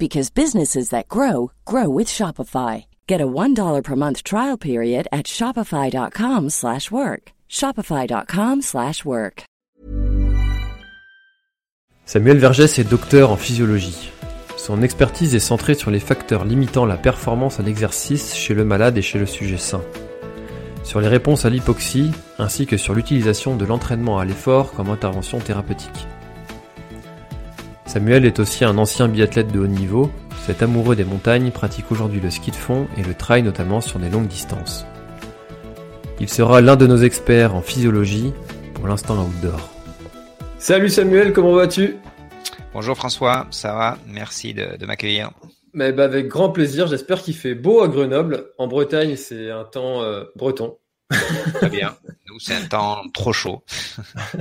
because businesses that grow grow with Shopify. Get a $1 per month trial period at shopify.com/work. shopify.com/work. Samuel Vergès est docteur en physiologie. Son expertise est centrée sur les facteurs limitant la performance à l'exercice chez le malade et chez le sujet sain. Sur les réponses à l'hypoxie, ainsi que sur l'utilisation de l'entraînement à l'effort comme intervention thérapeutique. Samuel est aussi un ancien biathlète de haut niveau. Cet amoureux des montagnes pratique aujourd'hui le ski de fond et le trail notamment sur des longues distances. Il sera l'un de nos experts en physiologie, pour l'instant outdoor. Salut Samuel, comment vas-tu? Bonjour François, ça va? Merci de, de m'accueillir. Mais bah avec grand plaisir, j'espère qu'il fait beau à Grenoble. En Bretagne, c'est un temps euh, breton. Très bien. Nous, c'est un temps trop chaud.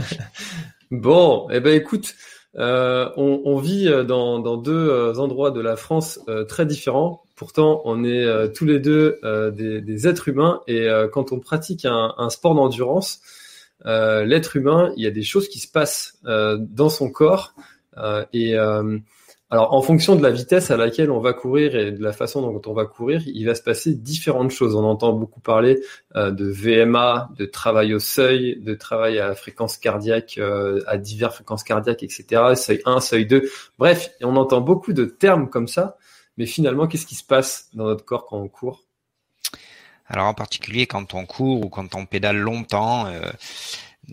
bon, eh ben écoute, euh, on, on, vit euh, dans, dans, deux euh, endroits de la France euh, très différents. Pourtant, on est euh, tous les deux des, des, êtres humains et quand on pratique un, un sport d'endurance, l'être humain, il y a des choses qui se passent dans son corps et alors, en fonction de la vitesse à laquelle on va courir et de la façon dont on va courir, il va se passer différentes choses. On entend beaucoup parler euh, de VMA, de travail au seuil, de travail à fréquence cardiaque, euh, à diverses fréquences cardiaques, etc. Seuil 1, seuil 2. Bref, on entend beaucoup de termes comme ça. Mais finalement, qu'est-ce qui se passe dans notre corps quand on court? Alors, en particulier quand on court ou quand on pédale longtemps, euh,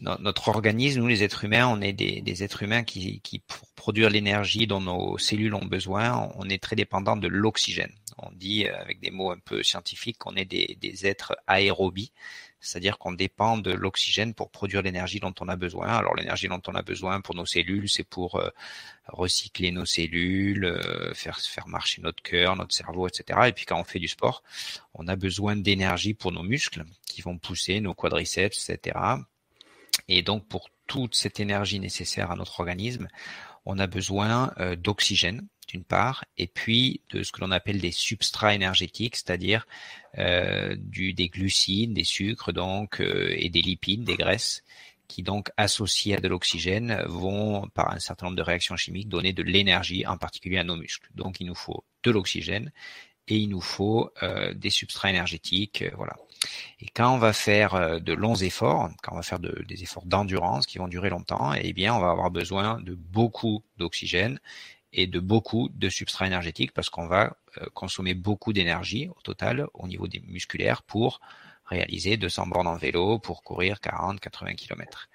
notre organisme, nous les êtres humains, on est des, êtres humains qui, qui, pour produire l'énergie dont nos cellules ont besoin, on est très dépendant de l'oxygène. On dit euh, avec des mots un peu scientifiques qu'on est des, des êtres aérobies, c'est-à-dire qu'on dépend de l'oxygène pour produire l'énergie dont on a besoin. Alors l'énergie dont on a besoin pour nos cellules, c'est pour euh, recycler nos cellules, euh, faire faire marcher notre cœur, notre cerveau, etc. Et puis quand on fait du sport, on a besoin d'énergie pour nos muscles qui vont pousser nos quadriceps, etc et donc pour toute cette énergie nécessaire à notre organisme, on a besoin euh, d'oxygène d'une part, et puis de ce que l'on appelle des substrats énergétiques, c'est-à-dire euh, des glucides, des sucres donc euh, et des lipides, des graisses, qui donc associés à de l'oxygène vont par un certain nombre de réactions chimiques donner de l'énergie, en particulier à nos muscles. Donc il nous faut de l'oxygène et il nous faut euh, des substrats énergétiques, euh, voilà. Et quand on va faire euh, de longs efforts, quand on va faire de, des efforts d'endurance qui vont durer longtemps, eh bien, on va avoir besoin de beaucoup d'oxygène et de beaucoup de substrats énergétiques parce qu'on va consommer beaucoup d'énergie au total au niveau des musculaires pour réaliser 200 bornes en vélo, pour courir 40, 80 km.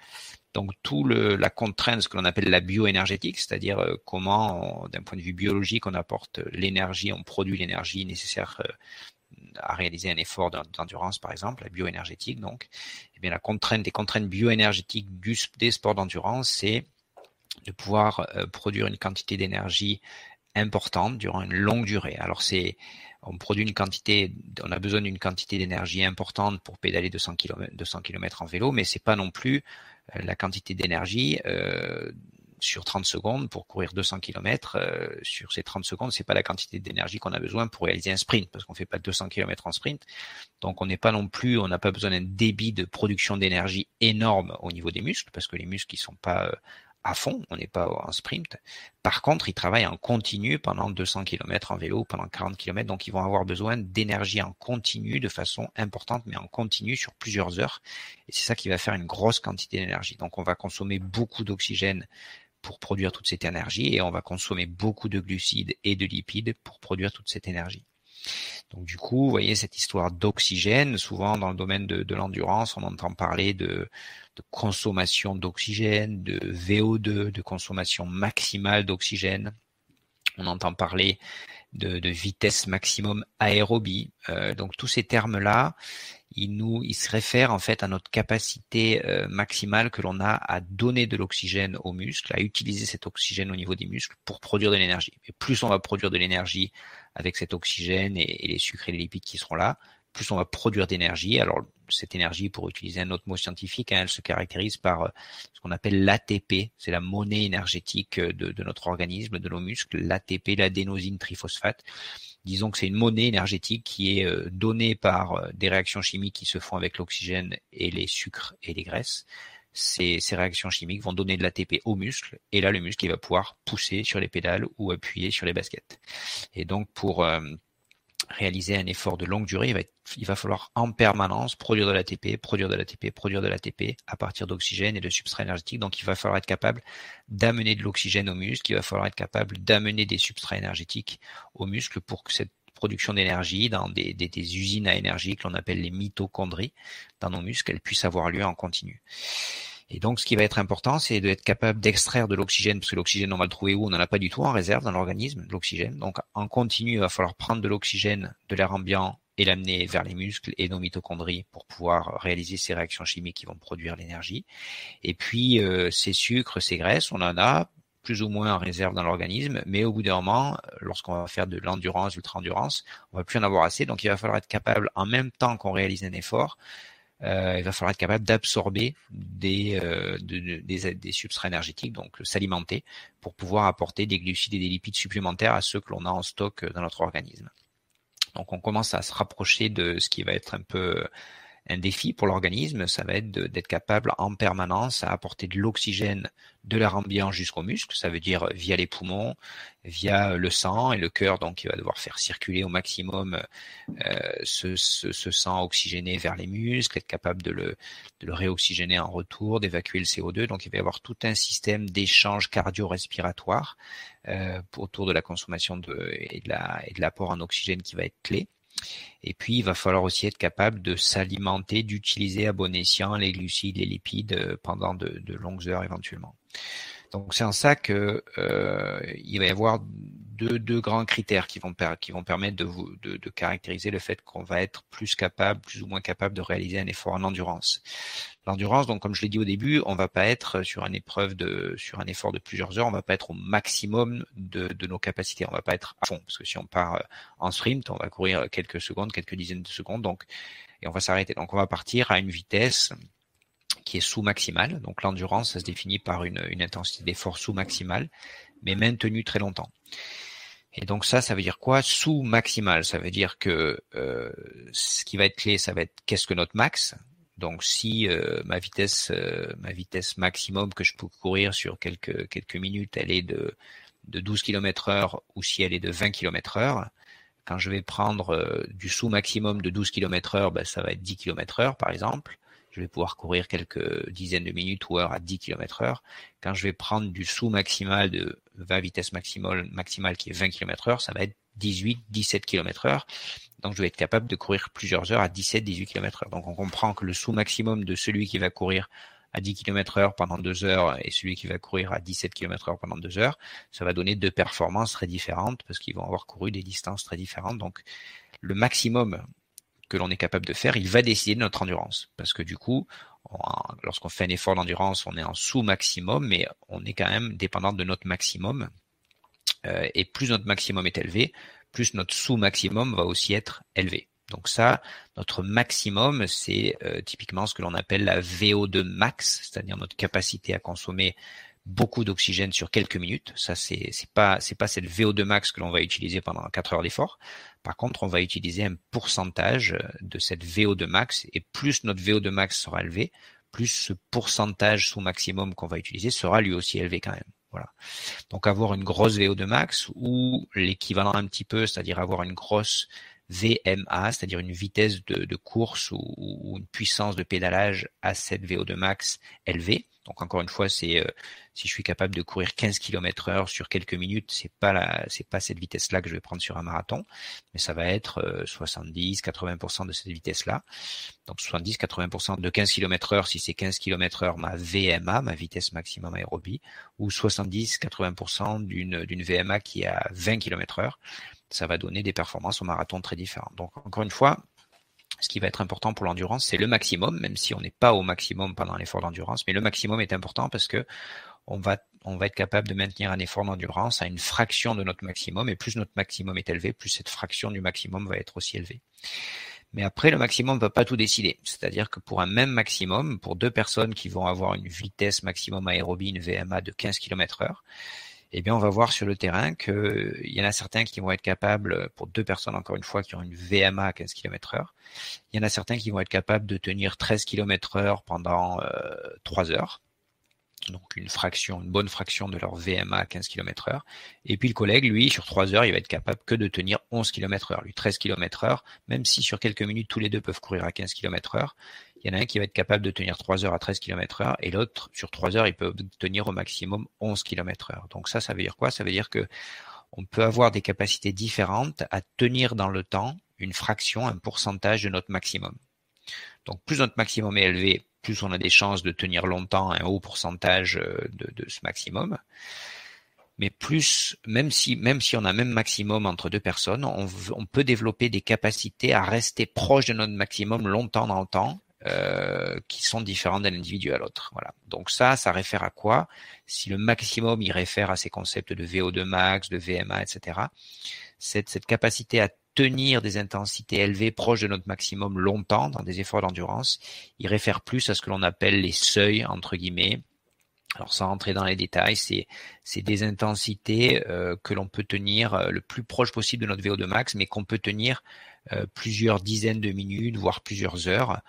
Donc tout le, la contrainte, ce que l'on appelle la bioénergétique, c'est-à-dire euh, comment, d'un point de vue biologique, on apporte l'énergie, on produit l'énergie nécessaire euh, à réaliser un effort d'endurance, par exemple, la bioénergétique. Donc, eh bien la contrainte, des contraintes bioénergétiques des sports d'endurance, c'est de pouvoir euh, produire une quantité d'énergie importante durant une longue durée. Alors c'est on produit une quantité, on a besoin d'une quantité d'énergie importante pour pédaler 200 km, 200 km en vélo, mais c'est pas non plus la quantité d'énergie euh, sur 30 secondes pour courir 200 km. Euh, sur ces 30 secondes, c'est pas la quantité d'énergie qu'on a besoin pour réaliser un sprint, parce qu'on fait pas 200 km en sprint. Donc on n'est pas non plus, on n'a pas besoin d'un débit de production d'énergie énorme au niveau des muscles, parce que les muscles ils sont pas à fond, on n'est pas en sprint. Par contre, ils travaillent en continu pendant 200 km en vélo, pendant 40 km, donc ils vont avoir besoin d'énergie en continu de façon importante, mais en continu sur plusieurs heures. Et c'est ça qui va faire une grosse quantité d'énergie. Donc on va consommer beaucoup d'oxygène pour produire toute cette énergie et on va consommer beaucoup de glucides et de lipides pour produire toute cette énergie. Donc du coup, vous voyez cette histoire d'oxygène, souvent dans le domaine de, l'endurance, on entend parler de, consommation d'oxygène, de VO2, de consommation maximale d'oxygène. On entend parler de, de vitesse maximum aérobie. Euh, donc tous ces termes-là, ils nous, ils se réfèrent en fait à notre capacité euh, maximale que l'on a à donner de l'oxygène aux muscles, à utiliser cet oxygène au niveau des muscles pour produire de l'énergie. Et plus on va produire de l'énergie avec cet oxygène et, les sucres et les lipides qui seront là, plus on va produire d'énergie. Alors cette énergie, pour utiliser un autre mot scientifique, hein, elle se caractérise par euh, ce qu'on appelle l'ATP, c'est la monnaie énergétique euh, de, de, notre organisme, de nos muscles, l'ATP, l'adénosine triphosphate. Disons que c'est une monnaie énergétique qui est euh, donnée par des réactions chimiques qui se font avec l'oxygène et les sucres et les graisses. Ces, réactions chimiques vont donner de l'ATP au muscle et là le muscle va pouvoir pousser sur les pédales ou appuyer sur les baskets. Et donc pour euh, réaliser un effort de longue durée, il va, il va falloir en permanence produire de l'ATP, produire de l'ATP, produire de l'ATP à partir d'oxygène et de substrats énergétiques. Donc il va falloir être capable d'amener de l'oxygène au muscle, il va falloir être capable d'amener des substrats énergétiques au muscle pour que cette production d'énergie dans des, des, des, usines à énergie que l'on appelle les mitochondries dans nos muscles, elle puisse avoir lieu en continu. Et donc, ce qui va être important, c'est d'être capable d'extraire de l'oxygène, parce que l'oxygène, on va le trouver où? On n'en a pas du tout en réserve dans l'organisme, l'oxygène. Donc, en continu, il va falloir prendre de l'oxygène de l'air ambiant et l'amener vers les muscles et nos mitochondries pour pouvoir réaliser ces réactions chimiques qui vont produire l'énergie. Et puis, euh, ces sucres, ces graisses, on en a plus ou moins en réserve dans l'organisme, mais au bout d'un moment, lorsqu'on va faire de l'endurance, ultra-endurance, on va plus en avoir assez. Donc, il va falloir être capable, en même temps qu'on réalise un effort, euh, il va falloir être capable d'absorber des, euh, de, des, des, substrats énergétiques, donc s'alimenter, pour pouvoir apporter des glucides et des lipides supplémentaires à ceux que l'on a en stock dans notre organisme. Donc on commence à se rapprocher de ce qui va être un peu un défi pour l'organisme, ça va être d'être capable en permanence à apporter de l'oxygène de l'air ambiant jusqu'aux muscles, ça veut dire via les poumons, via le sang et le cœur, donc il va devoir faire circuler au maximum euh, ce, sang oxygéné vers les muscles, être capable de le, de réoxygéner en retour, d'évacuer le CO2, donc il va y avoir tout un système d'échange cardio-respiratoire euh, autour de la consommation et de l'apport en oxygène qui va être clé. Et puis, il va falloir aussi être capable de s'alimenter, d'utiliser à bon escient les glucides, les lipides euh, pendant de, longues heures éventuellement. Donc c'est en ça que euh, il va y avoir deux, deux grands critères qui vont, qui vont permettre de, vous, de, de caractériser le fait qu'on va être plus capable, plus ou moins capable de réaliser un effort en endurance. L'endurance, donc comme je l'ai dit au début, on va pas être sur une épreuve de, sur un effort de plusieurs heures, on va pas être au maximum de, de nos capacités, on va pas être à fond, parce que si on part euh, en sprint, on va courir quelques secondes, quelques dizaines de secondes, donc et on va s'arrêter. Donc on va partir à une vitesse qui est sous-maximale. Donc l'endurance, ça se définit par une, une intensité d'effort sous-maximale, mais maintenue très longtemps. Et donc ça, ça veut dire quoi? Sous-maximal, ça veut dire que euh, ce qui va être clé, ça va être qu'est-ce que notre max? Donc si euh, ma vitesse, euh, ma vitesse maximum que je peux courir sur quelques quelques minutes, elle est de de 12 km heure ou si elle est de 20 km heure, quand je vais prendre euh, du sous maximum de 12 km heure, ben, ça va être 10 km heure par exemple je vais pouvoir courir quelques dizaines de minutes ou heures à 10 km heure. Quand je vais prendre du sous maximal de 20 vitesse maximale, maximale qui est 20 km heure, ça va être 18, 17 km heure. Donc je vais être capable de courir plusieurs heures à 17, 18 km heure. Donc on comprend que le sous maximum de celui qui va courir à 10 km heure pendant deux heures et celui qui va courir à 17 km heure pendant deux heures, ça va donner deux performances très différentes parce qu'ils vont avoir couru des distances très différentes. Donc le maximum que l'on est capable de faire, il va décider de notre endurance. Parce que du coup, lorsqu'on fait un effort d'endurance, on est en sous-maximum, mais on est quand même dépendant de notre maximum. Euh, et plus notre maximum est élevé, plus notre sous-maximum va aussi être élevé. Donc ça, notre maximum, c'est euh, typiquement ce que l'on appelle la VO2 max, c'est-à-dire notre capacité à consommer beaucoup d'oxygène sur quelques minutes. Ça, c'est c'est pas c'est pas cette VO2 max que l'on va utiliser pendant 4 heures d'effort. Par contre, on va utiliser un pourcentage de cette VO2 max et plus notre VO2 max sera élevé, plus ce pourcentage sous maximum qu'on va utiliser sera lui aussi élevé quand même. Voilà. Donc avoir une grosse VO2 max ou l'équivalent un petit peu, c'est-à-dire avoir une grosse VMA, c'est-à-dire une vitesse de, de course ou, ou, une puissance de pédalage à cette VO2 max élevée, Donc encore une fois, c'est euh, si je suis capable de courir 15 km heure sur quelques minutes, c'est pas la, c'est pas cette vitesse-là que je vais prendre sur un marathon, mais ça va être 70, euh, 80% de cette vitesse-là. Donc 70, 80% de 15 km heure si c'est 15 km heure ma VMA, ma vitesse maximum aérobie, ou 70, 80% d'une, d'une VMA qui est à 20 km heure. Ça va donner des performances au marathon très différentes. Donc encore une fois, ce qui va être important pour l'endurance, c'est le maximum, même si on n'est pas au maximum pendant l'effort d'endurance, mais le maximum est important parce que on va, on va être capable de maintenir un effort d'endurance à une fraction de notre maximum, et plus notre maximum est élevé, plus cette fraction du maximum va être aussi élevée. Mais après, le maximum ne va pas tout décider. C'est-à-dire que pour un même maximum, pour deux personnes qui vont avoir une vitesse maximum aérobie, une VMA de 15 km heure, eh bien, on va voir sur le terrain qu'il y en a certains qui vont être capables, pour deux personnes encore une fois, qui ont une VMA à 15 km heure, il y en a certains qui vont être capables de tenir 13 km heure pendant euh, 3 heures donc une fraction, une bonne fraction de leur VMA à 15 km heure. Et puis le collègue, lui, sur 3 heures, il va être capable que de tenir 11 km heure. Lui, 13 km heure, même si sur quelques minutes, tous les deux peuvent courir à 15 km heure, il y en a un qui va être capable de tenir 3 heures à 13 km heure et l'autre, sur 3 heures, il peut tenir au maximum 11 km heure. Donc ça, ça veut dire quoi? Ça veut dire que on peut avoir des capacités différentes à tenir dans le temps une fraction, un pourcentage de notre maximum. Donc plus notre maximum est élevé, plus on a des chances de tenir longtemps un haut pourcentage euh, de, ce maximum. Mais plus, même si, même si on a même maximum entre deux personnes, on, peut développer des capacités à rester proche de notre maximum longtemps dans le temps, euh, qui sont différentes d'un individu à l'autre. Voilà. Donc ça, ça réfère à quoi? Si le maximum, il réfère à ces concepts de VO2 max, de VMA, etc. Cette, cette capacité à tenir des intensités élevées proches de notre maximum longtemps dans des efforts d'endurance, il réfère plus à ce que l'on appelle les seuils, entre guillemets. Alors sans rentrer dans les détails, c'est des intensités euh, que l'on peut tenir euh, le plus proche possible de notre VO2 max, mais qu'on peut tenir euh, plusieurs dizaines de minutes, voire plusieurs heures,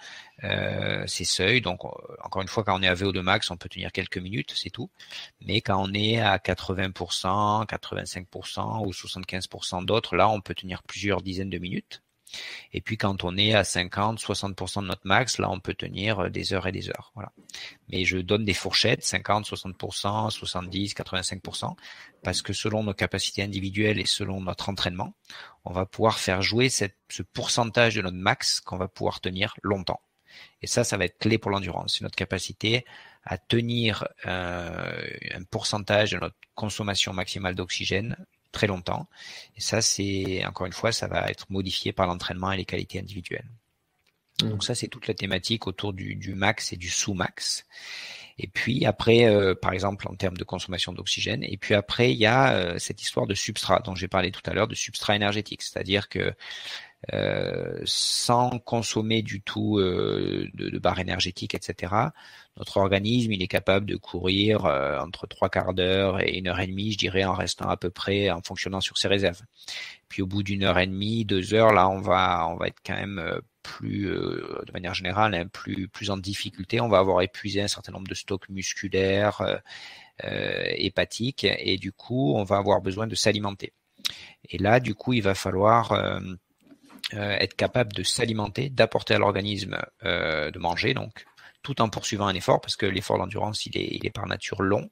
euh, ces seuils. Donc, encore une fois, quand on est à VO2 max, on peut tenir quelques minutes, c'est tout. Mais quand on est à 80%, 85% ou 75% d'autres, là, on peut tenir plusieurs dizaines de minutes. Et puis quand on est à 50, 60% de notre max, là on peut tenir euh, des heures et des heures. Voilà. Mais je donne des fourchettes, 50, 60%, 70, 85%, parce que selon nos capacités individuelles et selon notre entraînement, on va pouvoir faire jouer ce pourcentage de notre max qu'on va pouvoir tenir longtemps. Et ça, ça va être clé pour l'endurance. C'est notre capacité à tenir euh, un pourcentage de notre consommation maximale d'oxygène très longtemps. Et ça, c'est encore une fois, ça va être modifié par l'entraînement et les qualités individuelles. Mmh. Donc ça, c'est toute la thématique autour du, du max et du sous-max. Et puis après, euh, par exemple, en termes de consommation d'oxygène. Et puis après, il y a euh, cette histoire de substrat dont j'ai parlé tout à l'heure, de substrat énergétique. C'est-à-dire que euh, sans consommer du tout euh, de, de barres énergétiques, etc. Notre organisme, il est capable de courir euh, entre trois quarts d'heure et une heure et demie, je dirais, en restant à peu près, en fonctionnant sur ses réserves. Puis au bout d'une heure et demie, deux heures, là, on va, on va être quand même plus, de manière générale, hein, plus, plus en difficulté. On va avoir épuisé un certain nombre de stocks musculaires, euh, hépatiques, et du coup, on va avoir besoin de s'alimenter. Et là, du coup, il va falloir euh, être capable de s'alimenter, d'apporter à l'organisme euh, de manger, donc tout en poursuivant un effort, parce que l'effort d'endurance, il est, par nature long,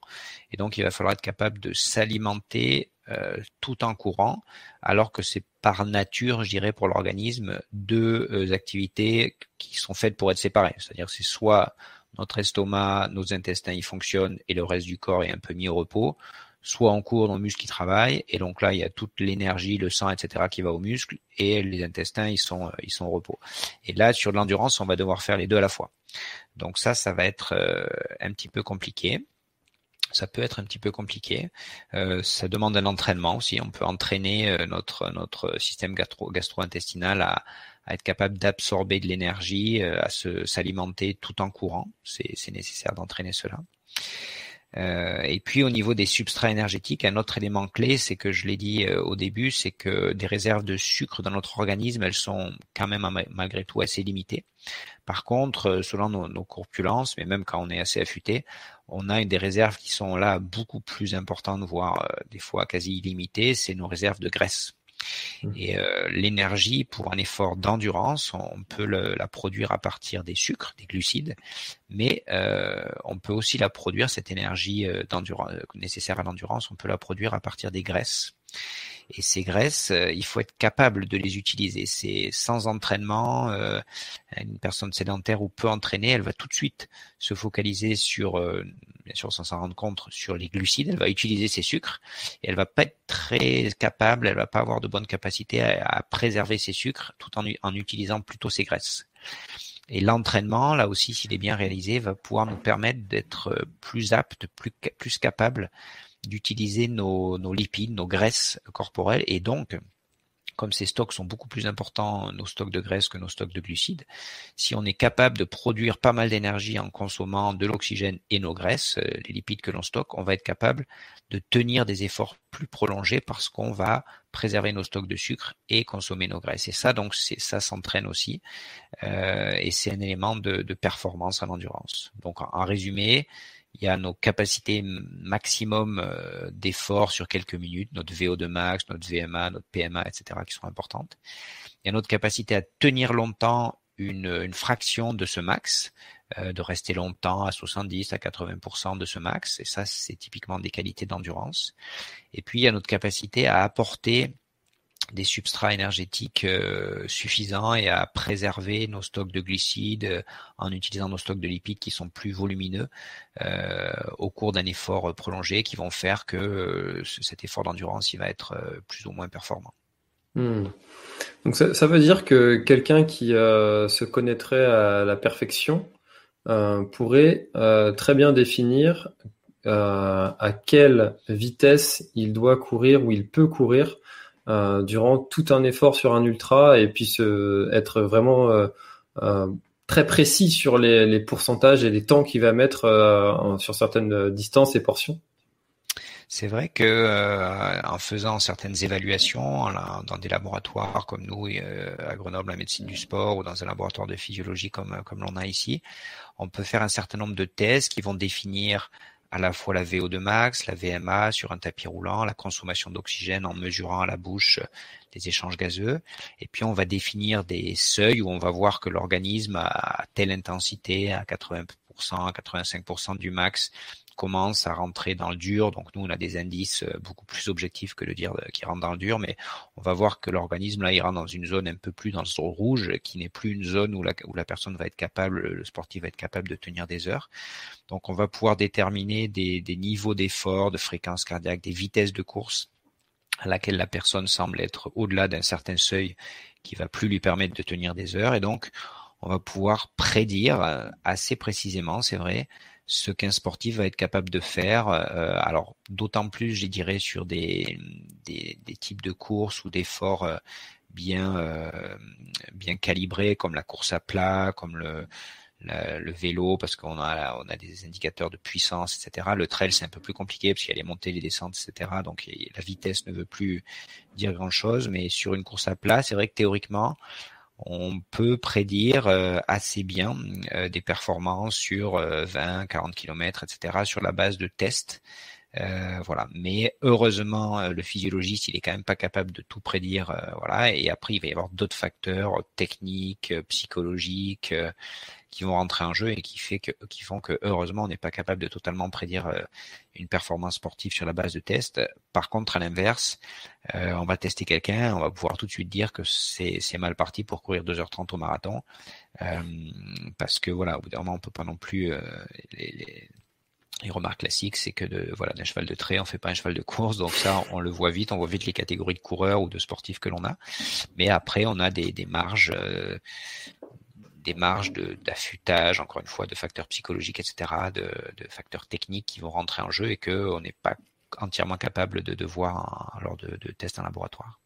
et donc il va falloir être capable de s'alimenter euh, tout en courant, alors que c'est par nature, je dirais, pour l'organisme, deux euh, activités qui sont faites pour être séparées. C'est-à-dire c'est soit notre estomac, nos intestins y fonctionnent et le reste du corps est un peu mis au repos, soit en cours nos muscles qui travaillent, et donc là il y a toute l'énergie, le sang, etc. qui va aux muscles, et les intestins ils sont euh, ils sont au repos. Et là sur l'endurance on va devoir faire les deux à la fois. Donc ça ça va être euh, un petit peu compliqué. Ça peut être un petit peu compliqué. Euh, ça demande un entraînement aussi. On peut entraîner notre notre système gastro gastro-intestinal à, à être capable d'absorber de l'énergie, à s'alimenter tout en courant. C'est nécessaire d'entraîner cela. Euh, et puis au niveau des substrats énergétiques, un autre élément clé, c'est que je l'ai dit euh, au début, c'est que des réserves de sucre dans notre organisme, elles sont quand même malgré tout assez limitées. Par contre, euh, selon nos, nos, corpulences, mais même quand on est assez affûté, on a des réserves qui sont là beaucoup plus importantes, voire des fois quasi illimitées, c'est nos réserves de graisse. Mmh. Et euh, l'énergie pour un effort d'endurance, on peut la produire à partir des sucres, des glucides, mais euh, on peut aussi la produire, cette énergie euh, nécessaire à l'endurance, on peut la produire à partir des graisses. Et ces graisses, il faut être capable de les utiliser. C'est sans entraînement, une personne sédentaire ou peu entraînée, elle va tout de suite se focaliser sur, bien sûr sans s'en rendre compte, sur les glucides. Elle va utiliser ses sucres et elle va pas être très capable, elle va pas avoir de bonne capacité à, préserver ses sucres tout en, utilisant plutôt ses graisses. Et l'entraînement, là aussi, s'il est bien réalisé, va pouvoir nous permettre d'être plus apte, plus, plus capable d'utiliser nos, nos lipides, nos graisses corporelles, et donc comme ces stocks sont beaucoup plus importants, nos stocks de graisse que nos stocks de glucides, si on est capable de produire pas mal d'énergie en consommant de l'oxygène et nos graisses, euh, les lipides que l'on stocke, on va être capable de tenir des efforts plus prolongés parce qu'on va préserver nos stocks de sucre et consommer nos graisses. Et ça, donc, ça s'entraîne aussi, euh, et c'est un élément de, performance en endurance. Donc, en résumé, il y a nos capacités maximum euh, d'effort sur quelques minutes, notre VO2 max, notre VMA, notre PMA, etc., qui sont importantes. Il y a notre capacité à tenir longtemps une, une fraction de ce max, euh, de rester longtemps à 70 à 80% de ce max, et ça, c'est typiquement des qualités d'endurance. Et puis, il y a notre capacité à apporter des substrats énergétiques euh, suffisants et à préserver nos stocks de glucides euh, en utilisant nos stocks de lipides qui sont plus volumineux euh, au cours d'un effort prolongé qui vont faire que cet effort d'endurance il va être plus ou moins performant. Hmm. Donc ça, veut dire que quelqu'un qui se connaîtrait à la perfection pourrait très bien définir à quelle vitesse il doit courir ou il peut courir euh, durant tout un effort sur un ultra et puis se, être vraiment euh, euh, très précis sur les, pourcentages et les temps qu'il va mettre sur certaines distances et portions. C'est vrai que en faisant certaines évaluations dans des laboratoires comme nous à Grenoble, la médecine du sport, ou dans un laboratoire de physiologie comme comme l'on a ici, on peut faire un certain nombre de tests qui vont définir à la fois la VO2 max, la VMA sur un tapis roulant, la consommation d'oxygène en mesurant à la bouche les échanges gazeux. Et puis on va définir des seuils où on va voir que l'organisme a telle intensité à 80%, à 85% du max commence à rentrer dans le dur. Donc nous, on a des indices euh, beaucoup plus objectifs que de dire euh, qu'il rentre dans le dur, mais on va voir que l'organisme là, il rentre dans une zone un peu plus dans le rouge, qui n'est plus une zone où la, personne va être capable, le sportif va être capable de tenir des heures. Donc on va pouvoir déterminer des, des niveaux d'effort, de fréquence cardiaque, des vitesses de course à laquelle la personne semble être au-delà d'un certain seuil qui va plus lui permettre de tenir des heures. Et donc, on va pouvoir prédire euh, assez précisément, c'est vrai, ce qu'un sportif va être capable de faire. Euh, alors d'autant plus, je dirais, sur des, des, types de courses ou d'efforts euh, bien bien calibrés, comme la course à plat, comme le le vélo parce qu'on a on a des indicateurs de puissance etc le trail c'est un peu plus compliqué parce qu'il y a les montées les descentes etc donc la vitesse ne veut plus dire grand chose mais sur une course à plat c'est vrai que théoriquement on peut prédire euh, assez bien euh, des performances sur 20, 40 km, etc., sur la base de tests. Euh, voilà. Mais heureusement, le physiologiste, il est quand même pas capable de tout prédire. voilà. Et après, il va y avoir d'autres facteurs techniques, psychologiques, qui vont rentrer en jeu et qui fait que qui font que heureusement on n'est pas capable de totalement prédire euh, une performance sportive sur la base de tests. Par contre, à l'inverse, euh, on va tester quelqu'un, on va pouvoir tout de suite dire que c'est mal parti pour courir 2h30 au marathon euh, parce que voilà, au bout d'un moment on peut pas non plus les, les les remarques classiques, c'est que de, voilà, d'un cheval de trait, on fait pas un cheval de course, donc ça, on le voit vite, on voit vite les catégories de coureurs ou de sportifs que l'on a. Mais après, on a des, des marges des marges d'affûtage, encore une fois, de facteurs psychologiques, etc., de, de, facteurs techniques qui vont rentrer en jeu et qu'on n'est pas entièrement capable de, de voir lors de, tests en laboratoire.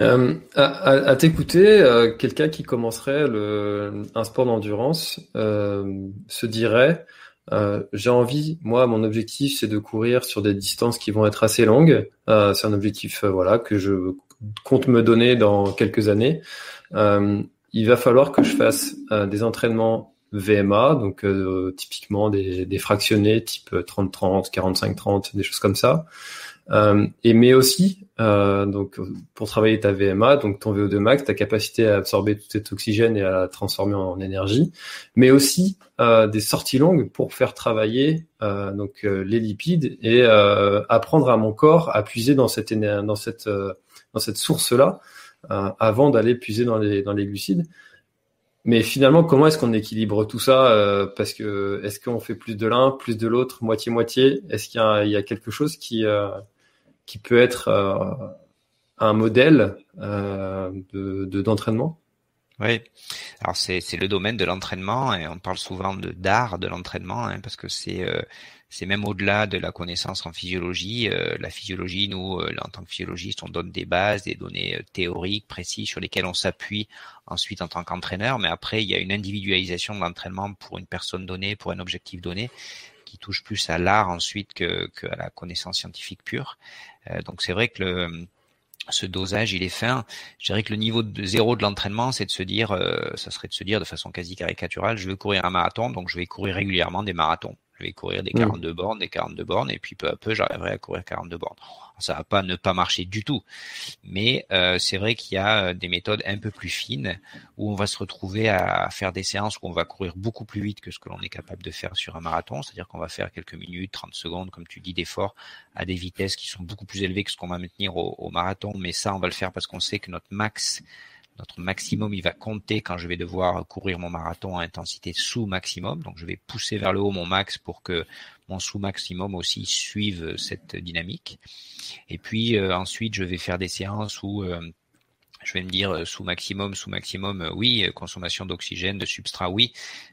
Euh, à, à t'écouter, euh, quelqu'un qui commencerait le, un sport d'endurance euh, se dirait euh, j'ai envie, moi, mon objectif, c'est de courir sur des distances qui vont être assez longues. Euh, c'est un objectif, euh, voilà, que je compte me donner dans quelques années il va falloir que je fasse euh, des entraînements VMA, donc euh, typiquement des, des, fractionnés type 30-30, 45-30, des choses comme ça. Euh, et mais aussi, euh, donc pour travailler ta VMA, donc ton VO2 max, ta capacité à absorber tout cet oxygène et à la transformer en énergie, mais aussi euh, des sorties longues pour faire travailler euh, donc les lipides et apprendre à mon corps à puiser dans cette dans cette dans cette source là avant d'aller puiser dans les dans les glucides. Mais finalement, comment est-ce qu'on équilibre tout ça euh, Parce que est-ce qu'on fait plus de l'un, plus de l'autre, moitié moitié Est-ce qu'il y, a quelque chose qui euh, qui peut être euh, un modèle de d'entraînement? Oui, alors c'est c'est le domaine de l'entraînement et on parle souvent de d'art de l'entraînement hein, parce que c'est c'est même au-delà de la connaissance en physiologie. Euh, la physiologie, nous, euh, en tant que physiologiste, on donne des bases, des données euh, théoriques précises sur lesquelles on s'appuie ensuite en tant qu'entraîneur. Mais après, il y a une individualisation de l'entraînement pour une personne donnée, pour un objectif donné qui touche plus à l'art ensuite que, à la connaissance scientifique pure. donc c'est vrai que ce dosage, il est fin. Je dirais que le niveau de zéro de l'entraînement, c'est de se dire, ça serait de se dire de façon quasi caricaturale, je veux courir un marathon, donc je vais courir régulièrement des marathons. Vais courir des 42 mm. bornes, des 42 bornes, et puis peu à peu, j'arriverai à courir 42 bornes. Ça va pas ne pas marcher du tout, mais euh, c'est vrai qu'il y a euh, des méthodes un peu plus fines où on va se retrouver à faire des séances où on va courir beaucoup plus vite que ce que l'on est capable de faire sur un marathon, c'est-à-dire qu'on va faire quelques minutes, 30 secondes, comme tu dis, d'effort à des vitesses qui sont beaucoup plus élevées que ce qu'on va maintenir au, au marathon, mais ça, on va le faire parce qu'on sait que notre max notre maximum, il va compter quand je vais devoir courir mon marathon à intensité sous maximum. Donc, je vais pousser vers le haut mon max pour que mon sous maximum aussi suive cette dynamique. Et puis euh, ensuite, je vais faire des séances où euh, je vais me dire euh, sous maximum, sous maximum, oui, consommation d'oxygène, de substrat, oui,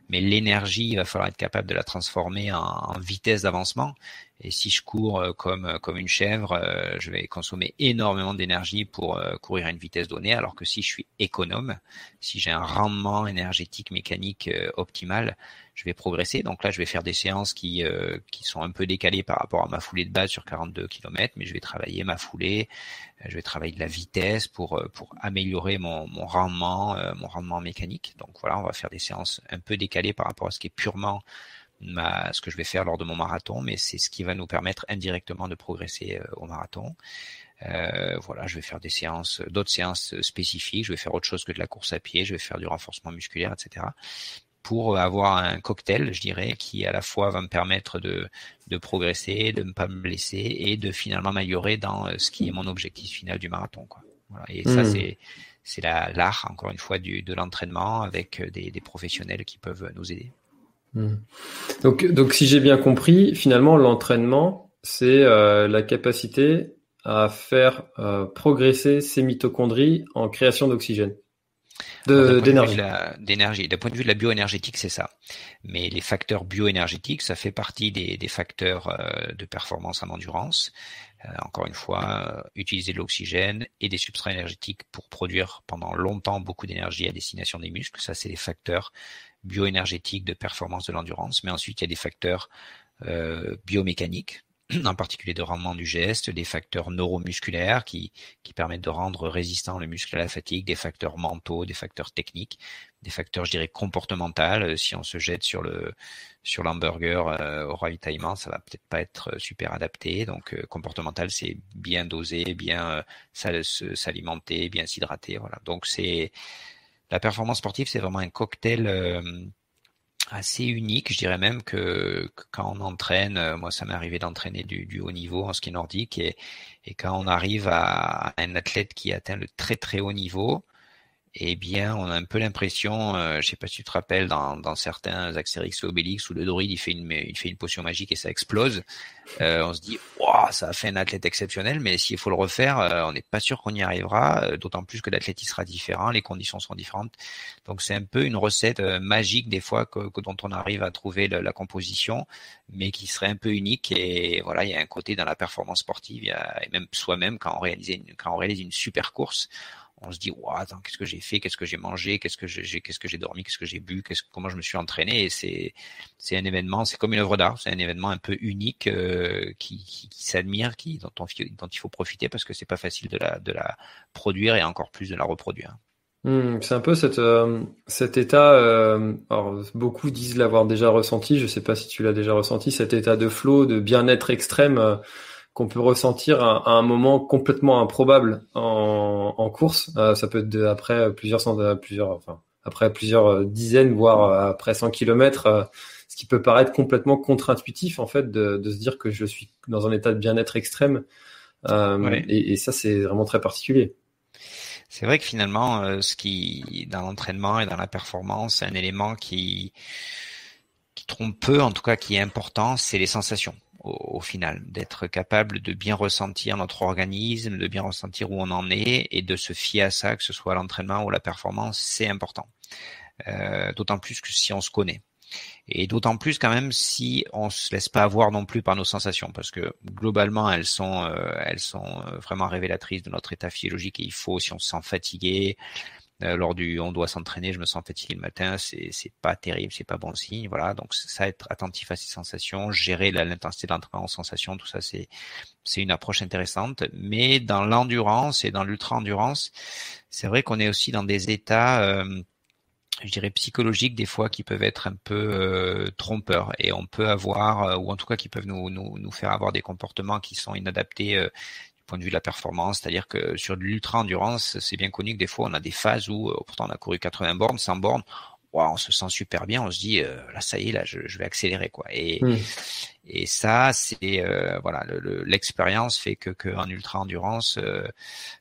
mais l'énergie, il va falloir être capable de la transformer en vitesse d'avancement. Et si je cours euh, comme euh, comme une chèvre, euh, je vais consommer énormément d'énergie pour courir à une vitesse donnée, alors que si je suis économe, si j'ai un rendement énergétique mécanique optimal, je vais progresser. Donc là, je vais faire des séances qui qui sont un peu décalées par rapport à ma foulée de base sur 42 km, mais je vais travailler ma foulée, je vais travailler de la vitesse pour pour améliorer mon mon rendement mon rendement mécanique. Donc voilà, on va faire des séances un peu décalées par rapport à ce qui est purement ce que je vais faire lors de mon marathon, mais c'est ce qui va nous permettre indirectement de progresser euh, au marathon. Euh, voilà, je vais faire des séances, d'autres séances spécifiques. Je vais faire autre chose que de la course à pied. Je vais faire du renforcement musculaire, etc. Pour avoir un cocktail, je dirais, qui à la fois va me permettre de, de progresser, de ne pas me blesser et de finalement m'améliorer dans euh, ce qui est mon objectif final du marathon. Quoi. Voilà. Et ça, hmm. c'est c'est l'art, encore une fois, du, de l'entraînement avec des, des professionnels qui peuvent nous aider. Hmm. Donc, donc, si j'ai bien compris, finalement, l'entraînement, c'est euh, la capacité à faire euh, progresser ces mitochondries en création d'oxygène. D'énergie. D'énergie. D'un point de vue de la bioénergétique, c'est ça. Mais les facteurs bioénergétiques, ça fait partie des, des facteurs euh, de performance en endurance. Encore une fois, utiliser de l'oxygène et des substrats énergétiques pour produire pendant longtemps beaucoup d'énergie à destination des muscles, ça c'est les facteurs bioénergétique de performance de l'endurance, mais ensuite il y a des facteurs euh, biomécaniques, en particulier de rendement du geste, des facteurs neuromusculaires qui, qui permettent de rendre résistant le muscle à la fatigue, des facteurs mentaux, des facteurs techniques, des facteurs, je dirais, comportementaux. Euh, si on se jette sur le sur l'hamburger euh, au ravitaillement, ça va peut-être pas être super adapté. Donc comportemental, c'est bien doser, bien s'alimenter, bien s'hydrater. Voilà. Donc c'est la performance sportive, c'est vraiment un cocktail euh, assez unique. Je dirais même que, quand on entraîne, euh, moi ça m'est arrivé d'entraîner du, haut niveau en ski nordique, et, et quand on arrive à un athlète qui atteint le très très haut niveau, eh bien, on a un peu l'impression, euh, je sais pas si tu te rappelles, dans, dans certains Axérix et Obélix où le Doride il fait une, il fait une potion magique et ça explose. Euh, on se dit, waouh, ça a fait un athlète exceptionnel, mais s'il faut le refaire, euh, on n'est pas sûr qu'on y arrivera. Euh, d'autant plus que l'athlète sera différent, les conditions sont différentes. Donc c'est un peu une recette magique des fois que, que, dont on arrive à trouver la composition, mais qui serait un peu unique. Et voilà, il y a un côté dans la performance sportive, il y a, et même soi-même quand on réalise une, quand on réalise une super course on se dit wow, attends qu'est-ce que j'ai fait? Qu'est-ce que j'ai mangé? Qu'est-ce que j'ai qu'est-ce que j'ai dormi? Qu'est-ce que j'ai bu? Qu'est-ce comment je me suis entraîné et c'est c'est un événement c'est comme une œuvre d'art c'est un événement un peu unique euh, qui, qui, s'admire qui dont, on, dont il faut profiter parce que c'est pas facile de la de la produire et encore plus de la reproduire. Hmm, c'est un peu euh, cet état, euh, alors beaucoup disent l'avoir déjà ressenti, je sais pas si tu l'as déjà ressenti, cet état de flow, de bien-être extrême qu'on peut ressentir à, un moment complètement improbable en, en course. Euh, ça peut être après plusieurs plusieurs, enfin, après plusieurs dizaines, voire après 100 kilomètres, ce qui peut paraître complètement contre-intuitif en fait de, de, se dire que je suis dans un état de bien-être extrême. et, et, ça, c'est vraiment très particulier. C'est vrai que finalement, ce qui dans l'entraînement et dans la performance, c'est un élément qui qui trompe peu, en tout cas qui est important, c'est les sensations au, final, d'être capable de bien ressentir notre organisme, de bien ressentir où on en est et de se fier à ça, que ce soit l'entraînement ou la performance, c'est important. Euh, d'autant plus que si on se connaît. Et d'autant plus quand même si on se laisse pas avoir non plus par nos sensations, parce que globalement elles sont, euh, elles sont euh, vraiment révélatrices de notre état physiologique. Et il faut, si on se sent fatigué, lors du on doit s'entraîner, je me sens fatigué le matin, c'est pas terrible, c'est pas bon signe, voilà. Donc ça être attentif à ces sensations, gérer l'intensité de l'entraînement en sensations, tout ça c'est c'est une approche intéressante, mais dans l'endurance et dans l'ultra endurance, c'est vrai qu'on est aussi dans des états euh, je dirais psychologiques des fois qui peuvent être un peu euh, trompeurs et on peut avoir ou en tout cas qui peuvent nous, nous, nous faire avoir des comportements qui sont inadaptés de vue la performance, c'est-à-dire que sur de l'ultra-endurance, c'est bien connu que des fois on a des phases où euh, pourtant on a couru 80 bornes, 100 bornes, on se sent super bien, on se dit euh, là ça y est là je, vais accélérer quoi. Et hmm. et ça c'est euh, voilà l'expérience fait que qu'en ultra endurance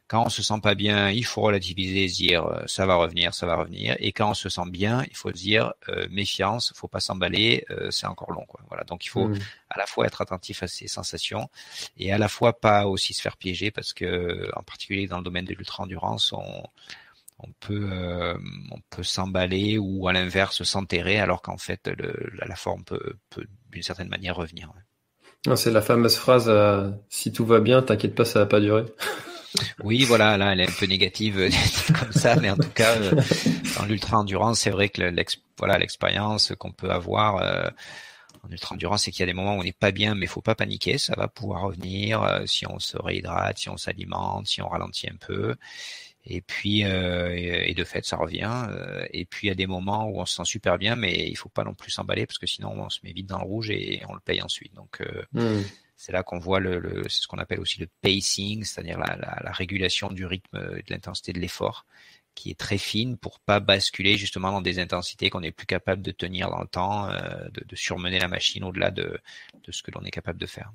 quand on se sent pas bien, il faut relativiser, se dire ça va revenir, ça va revenir. Et quand on se sent bien, il faut se dire méfiance, faut pas s'emballer, c'est encore long quoi. Voilà donc il faut hmm. à la fois être attentif à ses sensations et à la fois pas aussi se faire piéger parce que en particulier dans le domaine de l'ultra endurance on on peut euh, on peut s'emballer ou à l'inverse s'enterrer alors qu'en fait le, la, forme peut, peut d'une certaine manière revenir. C'est la fameuse phrase euh, si tout va bien, t'inquiète pas, ça va pas durer. oui, voilà, là, elle est un peu négative comme ça, mais en tout cas, euh, dans l'ultra endurance, c'est vrai que voilà l'expérience qu'on peut avoir en ultra endurance, c'est qu'il y a des moments où on n'est pas bien, mais il faut pas paniquer, ça va pouvoir revenir si on se réhydrate, si on s'alimente, si on ralentit un peu. Et puis, euh, et, de fait, ça revient. Euh, et puis, il y a des moments où on se sent super bien, mais il faut pas non plus s'emballer parce que sinon, on se met vite dans le rouge et on le paye ensuite. Donc, euh, mmh. c'est là qu'on voit le, le c'est ce qu'on appelle aussi le pacing, c'est-à-dire la, la, la, régulation du rythme et de l'intensité de l'effort, qui est très fine pour pas basculer justement dans des intensités qu'on n'est plus capable de tenir dans le temps, de, de surmener la machine au-delà de, de ce que l'on est capable de faire.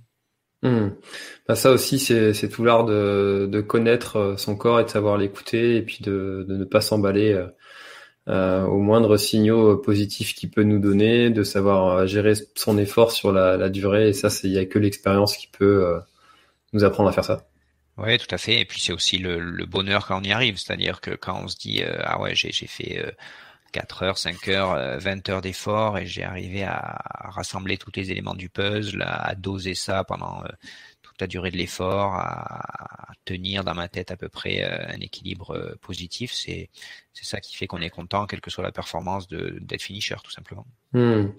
Bah, ça aussi, c'est tout l'art de, de, connaître euh, son corps et de savoir l'écouter et puis de, de ne pas s'emballer euh, euh aux moindres signaux positifs qu'il peut nous donner, de savoir euh, gérer son effort sur la, la durée. Et ça, il n'y a que l'expérience qui peut nous apprendre à faire ça. Oui, tout à fait. Et puis c'est aussi le, le, bonheur quand on y arrive, c'est-à-dire que quand on se dit ah ouais j'ai fait 4 heures, 5 heures, 20 euh, heures d'effort et j'ai arrivé à, rassembler tous les éléments du puzzle, à, doser ça pendant euh, toute la durée de l'effort, à, tenir dans ma tête à peu près euh, un équilibre positif. C'est c'est ça qui fait qu'on est content, quelle que soit la performance, de d'être finisher tout simplement. Hmm.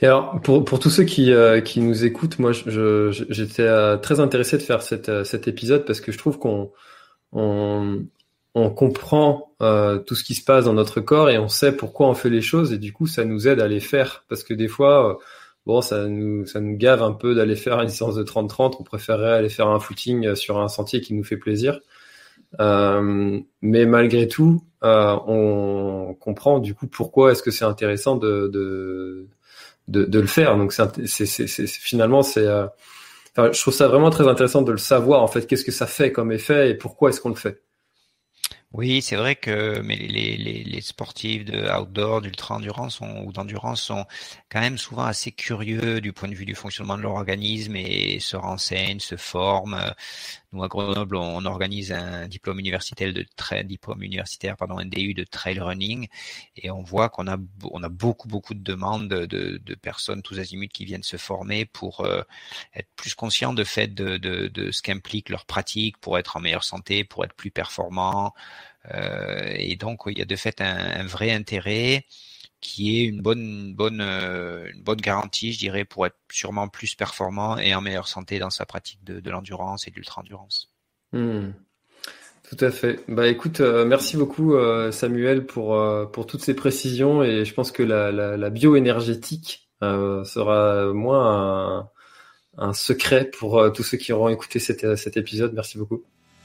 Et alors pour pour tous ceux qui qui nous écoutent, moi j'étais très intéressé de faire cette, cet épisode parce que je trouve qu'on on, on comprend euh, tout ce qui se passe dans notre corps et on sait pourquoi on fait les choses et du coup ça nous aide à les faire. Parce que des fois euh, bon ça nous ça nous gave un peu d'aller faire une séance de 30-30 on préférerait aller faire un footing sur un sentier qui nous fait plaisir. Euh, mais malgré tout on comprend du coup pourquoi est-ce que c'est intéressant de, de de, le faire. Donc c'est finalement c'est je trouve ça vraiment très intéressant de le savoir en fait qu'est-ce que ça fait comme effet et pourquoi est-ce qu'on le fait oui, c'est vrai que mais les, les, les sportifs de outdoor, d'ultra endurance ou d'endurance sont quand même souvent assez curieux du point de vue du fonctionnement de leur organisme et se renseignent, se forment. Nous à Grenoble, on organise un diplôme universitaire de trail, diplôme universitaire pardon, un DU de trail running. Et on voit qu'on a on a beaucoup beaucoup de demandes de, de, personnes tous azimuts qui viennent se former pour euh, être plus conscients de fait de, de, de ce qu'implique leur pratique pour être en meilleure santé, pour être plus performant euh, et donc, il y a de fait un, vrai intérêt qui est une bonne, bonne, euh, une bonne garantie, je dirais, pour être sûrement plus performant et en meilleure santé dans sa pratique de, l'endurance et de l'ultra-endurance. Hmm. Tout à fait. Bah écoute, euh, merci beaucoup Samuel pour pour toutes ces précisions et je pense que la, la, la bioénergétique sera moins un secret pour tous ceux qui auront écouté cet, cet épisode. Merci beaucoup.